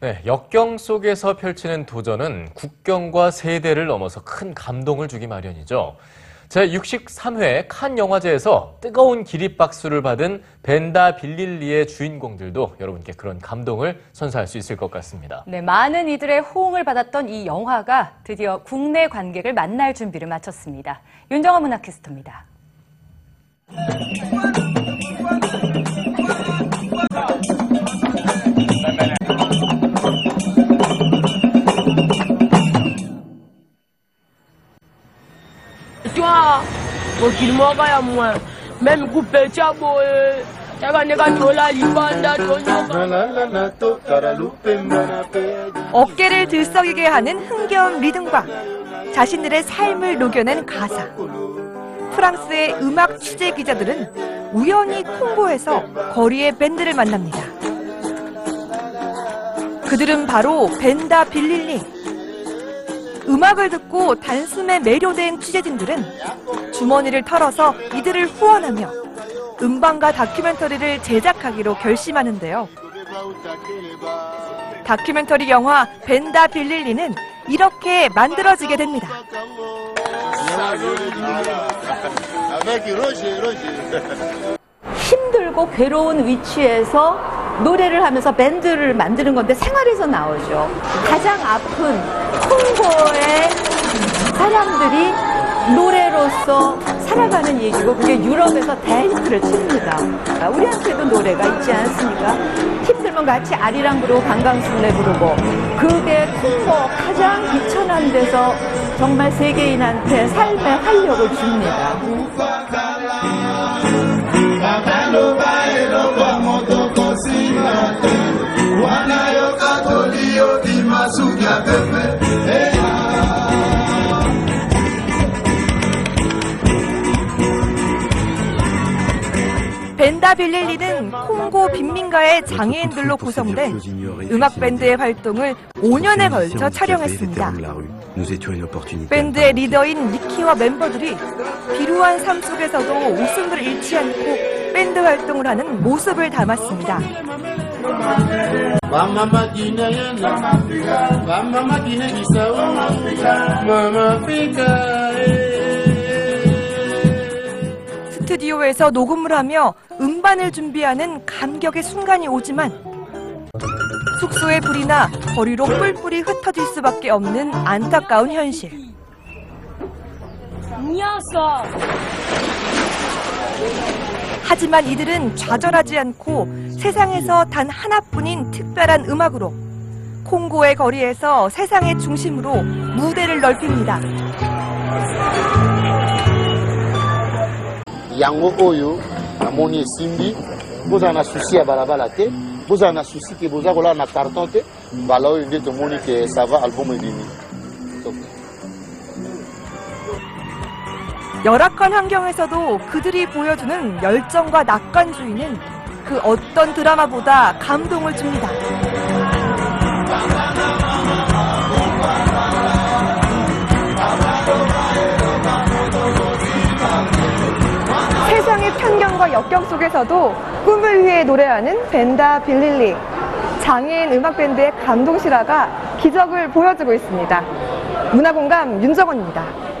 네, 역경 속에서 펼치는 도전은 국경과 세대를 넘어서 큰 감동을 주기 마련이죠. 제63회 칸 영화제에서 뜨거운 기립박수를 받은 벤다 빌릴리의 주인공들도 여러분께 그런 감동을 선사할 수 있을 것 같습니다. 네, 많은 이들의 호응을 받았던 이 영화가 드디어 국내 관객을 만날 준비를 마쳤습니다. 윤정아 문화캐스터입니다. Toi, wakilimo kaya mwa, mem kupe chabo e, chaka neka tola libanda tonyoka. 어깨를 들썩이게 하는 흥겨운 리듬과 자신들의 삶을 녹여낸 가사. 프랑스의 음악 취재 기자들은 우연히 콩고에서 거리의 밴드를 만납니다. 그들은 바로 벤다 빌릴리. 음악을 듣고 단숨에 매료된 취재진들은 주머니를 털어서 이들을 후원하며 음반과 다큐멘터리를 제작하기로 결심하는데요. 다큐멘터리 영화 벤다 빌릴리는 이렇게 만들어지게 됩니다. 힘들고 괴로운 위치에서 노래를 하면서 밴드를 만드는 건데 생활에서 나오죠. 가장 아픈 콩고의 사람들이 노래로서 살아가는 얘기고 그게 유럽에서 대히트를 칩니다. 아, 우리한테도 노래가 있지 않습니까? 힘들면 같이 아리랑 부르고 강강술래 부르고 그게 콩고 가장 비천한 데서 정말 세계인한테 삶의 활력을 줍니다. 벤다 빌릴리는 콩고 빈민가의 장애인들로 구성된 음악 밴드의 활동을 5년에 걸쳐 촬영했습니다. 밴드의 리더인 니키와 멤버들이 비루한 삶 속에서도 웃음을 잃지 않고 밴드 활동을 하는 모습을 담았습니다. 스튜디오에서 녹음을 하며 음반을 준비하는 감격의 순간이 오지만 숙소에 불이 나 거리로 뿔뿔이 흩어질 수밖에 없는 안타까운 현실. 하지만 이들은 좌절하지 않고 세상에서 단 하나뿐인 특별한 음악으로 콩고의 거리에서 세상의 중심으로 무대를 넓힙니다. Yango oyo namoni esimbi bozala na susi ya balabala te bozala na susi ke boza kolala na carton te mbala oyo nde tomoni ke sava album ebimi 열악한 환경에서도 그들이 보여주는 열정과 낙관주의는 그 어떤 드라마보다 감동을 줍니다. 편견과 역경 속에서도 꿈을 위해 노래하는 벤다 빌릴리. 장애인 음악밴드의 감동 실화가 기적을 보여주고 있습니다. 문화공감 윤정원입니다.